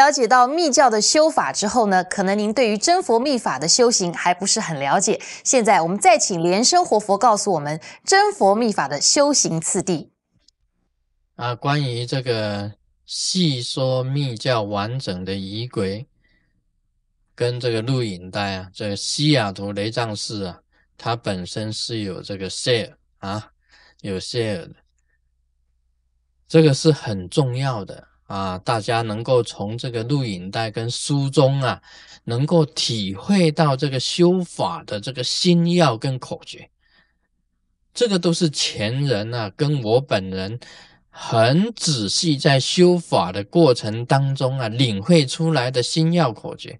了解到密教的修法之后呢，可能您对于真佛密法的修行还不是很了解。现在我们再请莲生活佛告诉我们真佛密法的修行次第。啊，关于这个细说密教完整的仪轨，跟这个录影带啊，这个西雅图雷藏寺啊，它本身是有这个 share 啊，有 share 的，这个是很重要的啊，大家能够从这个录影带跟书中啊，能够体会到这个修法的这个心要跟口诀，这个都是前人啊，跟我本人。很仔细，在修法的过程当中啊，领会出来的心要口诀，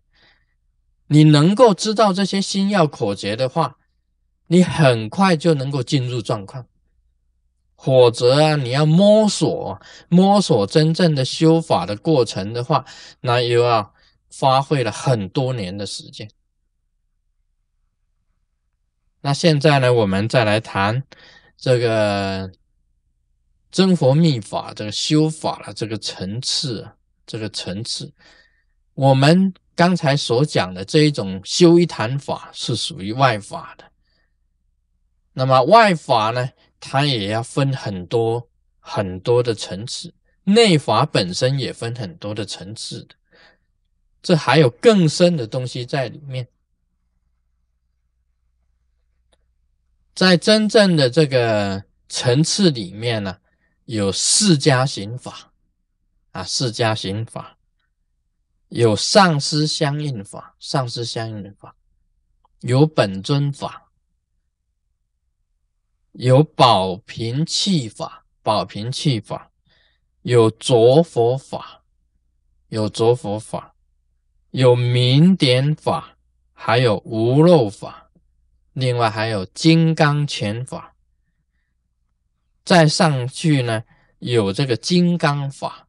你能够知道这些心要口诀的话，你很快就能够进入状况。否则啊，你要摸索摸索真正的修法的过程的话，那又要花费了很多年的时间。那现在呢，我们再来谈这个。真佛密法这个修法的这个层次，这个层次，我们刚才所讲的这一种修一坛法是属于外法的。那么外法呢，它也要分很多很多的层次，内法本身也分很多的层次的，这还有更深的东西在里面。在真正的这个层次里面呢。有四家行法。啊，四家行法。有上师相应法，上师相应法。有本尊法，有保平气法，保平气法有着佛法，有着佛法有明点法，还有无漏法，另外还有金刚拳法。再上去呢，有这个金刚法，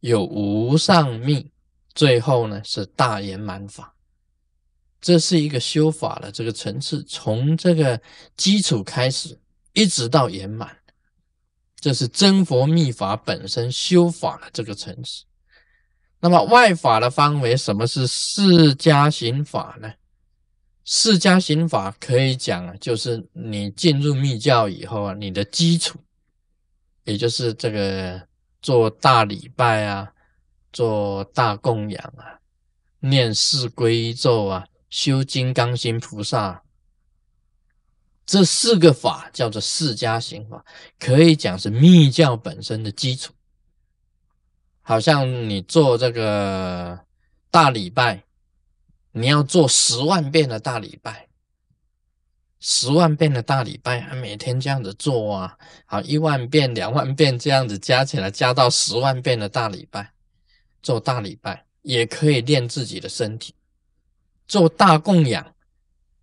有无上密，最后呢是大圆满法。这是一个修法的这个层次，从这个基础开始，一直到圆满，这是真佛密法本身修法的这个层次。那么外法的方为什么是释迦行法呢？释迦行法可以讲啊，就是你进入密教以后啊，你的基础，也就是这个做大礼拜啊，做大供养啊，念四皈咒啊，修金刚心菩萨，这四个法叫做释迦行法，可以讲是密教本身的基础。好像你做这个大礼拜。你要做十万遍的大礼拜，十万遍的大礼拜，每天这样子做啊，好一万遍、两万遍这样子加起来，加到十万遍的大礼拜，做大礼拜也可以练自己的身体，做大供养，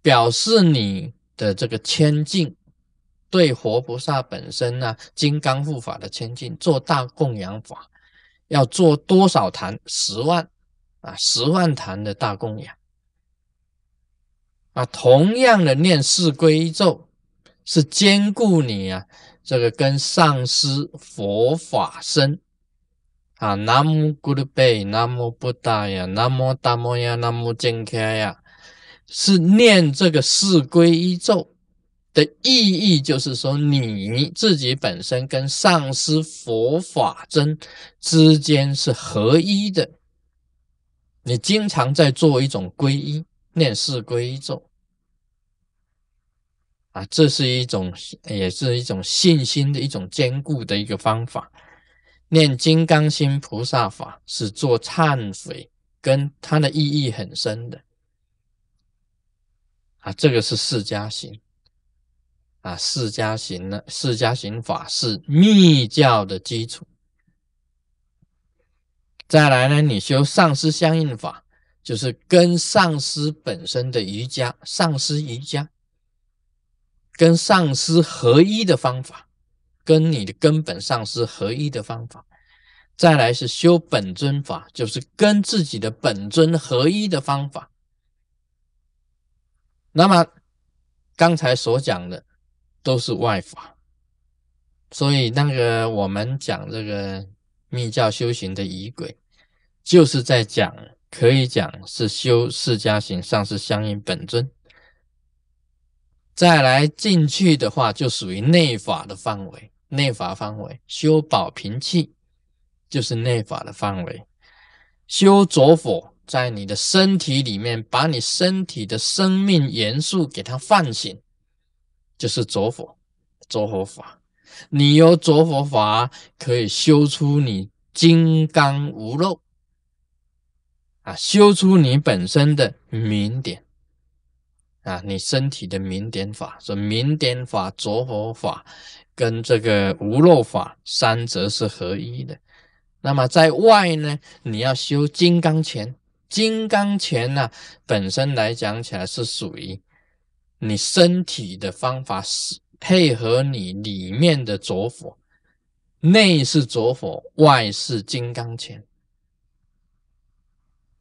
表示你的这个谦敬，对活菩萨本身呢，金刚护法的谦敬，做大供养法，要做多少坛？十万啊，十万坛的大供养。啊，同样的念四归咒，是兼顾你啊，这个跟上师佛法身啊，南无咕噜贝，南无布达呀，南无达摩呀，南无坚开呀，是念这个四皈依咒的意义，就是说你自己本身跟上师佛法真之间是合一的，你经常在做一种皈依。念四皈依咒啊，这是一种，也是一种信心的一种坚固的一个方法。念金刚心菩萨法是做忏悔，跟它的意义很深的啊。这个是释迦行啊，释迦行呢，释迦行法是密教的基础。再来呢，你修上师相应法。就是跟上师本身的瑜伽，上师瑜伽，跟上师合一的方法，跟你的根本上师合一的方法。再来是修本尊法，就是跟自己的本尊合一的方法。那么刚才所讲的都是外法，所以那个我们讲这个密教修行的仪轨。就是在讲，可以讲是修释迦行上师相应本尊。再来进去的话，就属于内法的范围，内法范围修保平气，就是内法的范围。修着火，在你的身体里面，把你身体的生命元素给它唤醒，就是着火，着火法。你有着火法，可以修出你金刚无漏啊，修出你本身的明点。啊，你身体的明点法，说明点法、着火法跟这个无漏法三者是合一的。那么在外呢，你要修金刚拳。金刚拳呢，本身来讲起来是属于你身体的方法，是配合你里面的着火，内是着火，外是金刚拳。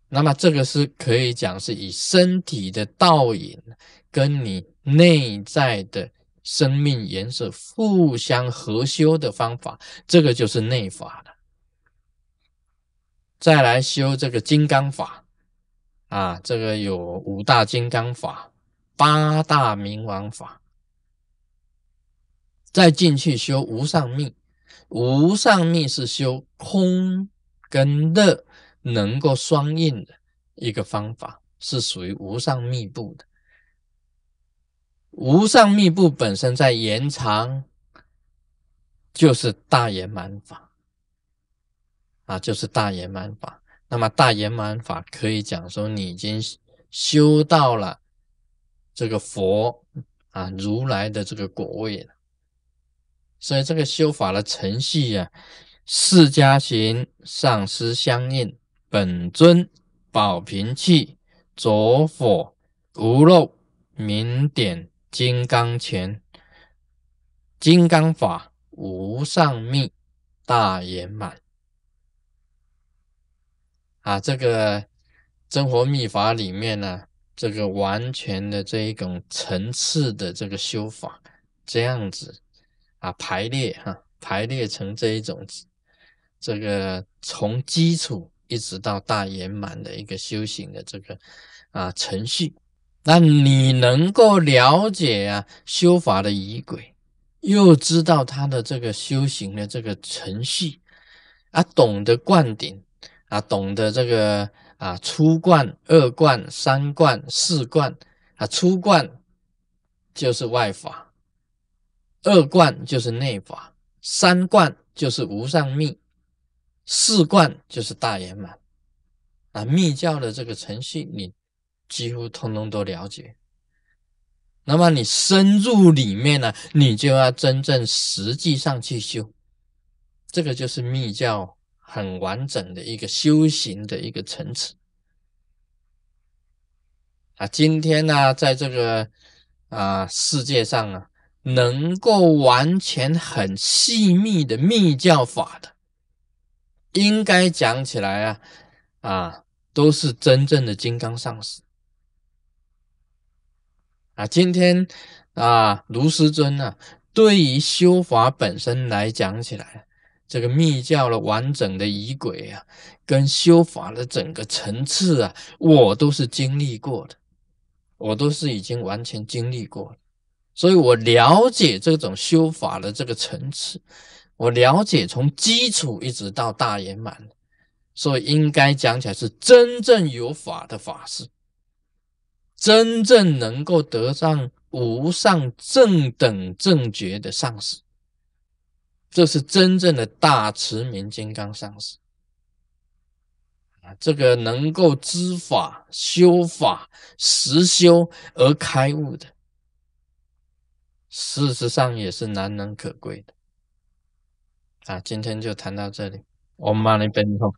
那么这个是可以讲是以身体的倒影跟你内在的生命颜色互相合修的方法，这个就是内法了。再来修这个金刚法啊，这个有五大金刚法、八大明王法，再进去修无上密，无上密是修空跟乐。能够双印的一个方法是属于无上密部的。无上密部本身在延长，就是大圆满法啊，就是大圆满法。那么大圆满法可以讲说，你已经修到了这个佛啊如来的这个果位了。所以这个修法的程序呀，释迦行上师相应。本尊宝瓶器着火无漏明点金刚拳金刚法无上密大圆满啊！这个真活密法里面呢，这个完全的这一种层次的这个修法，这样子啊排列哈，排列成这一种这个从基础。一直到大圆满的一个修行的这个啊程序，那你能够了解啊修法的仪轨，又知道他的这个修行的这个程序啊，懂得灌顶啊，懂得这个啊初灌、二灌、三灌、四灌啊，初灌就是外法，二灌就是内法，三灌就是无上密。四观就是大圆满啊，密教的这个程序你几乎通通都了解。那么你深入里面呢，你就要真正实际上去修，这个就是密教很完整的一个修行的一个层次啊。今天呢，在这个啊世界上啊，能够完全很细密的密教法的。应该讲起来啊，啊，都是真正的金刚上师啊。今天啊，卢师尊呢，对于修法本身来讲起来，这个密教的完整的仪轨啊，跟修法的整个层次啊，我都是经历过的，我都是已经完全经历过了，所以我了解这种修法的这个层次。我了解从基础一直到大圆满，所以应该讲起来是真正有法的法师，真正能够得上无上正等正觉的上师，这是真正的大慈明金刚上师啊！这个能够知法、修法、实修而开悟的，事实上也是难能可贵的。啊，今天就谈到这里，我们马上奔后。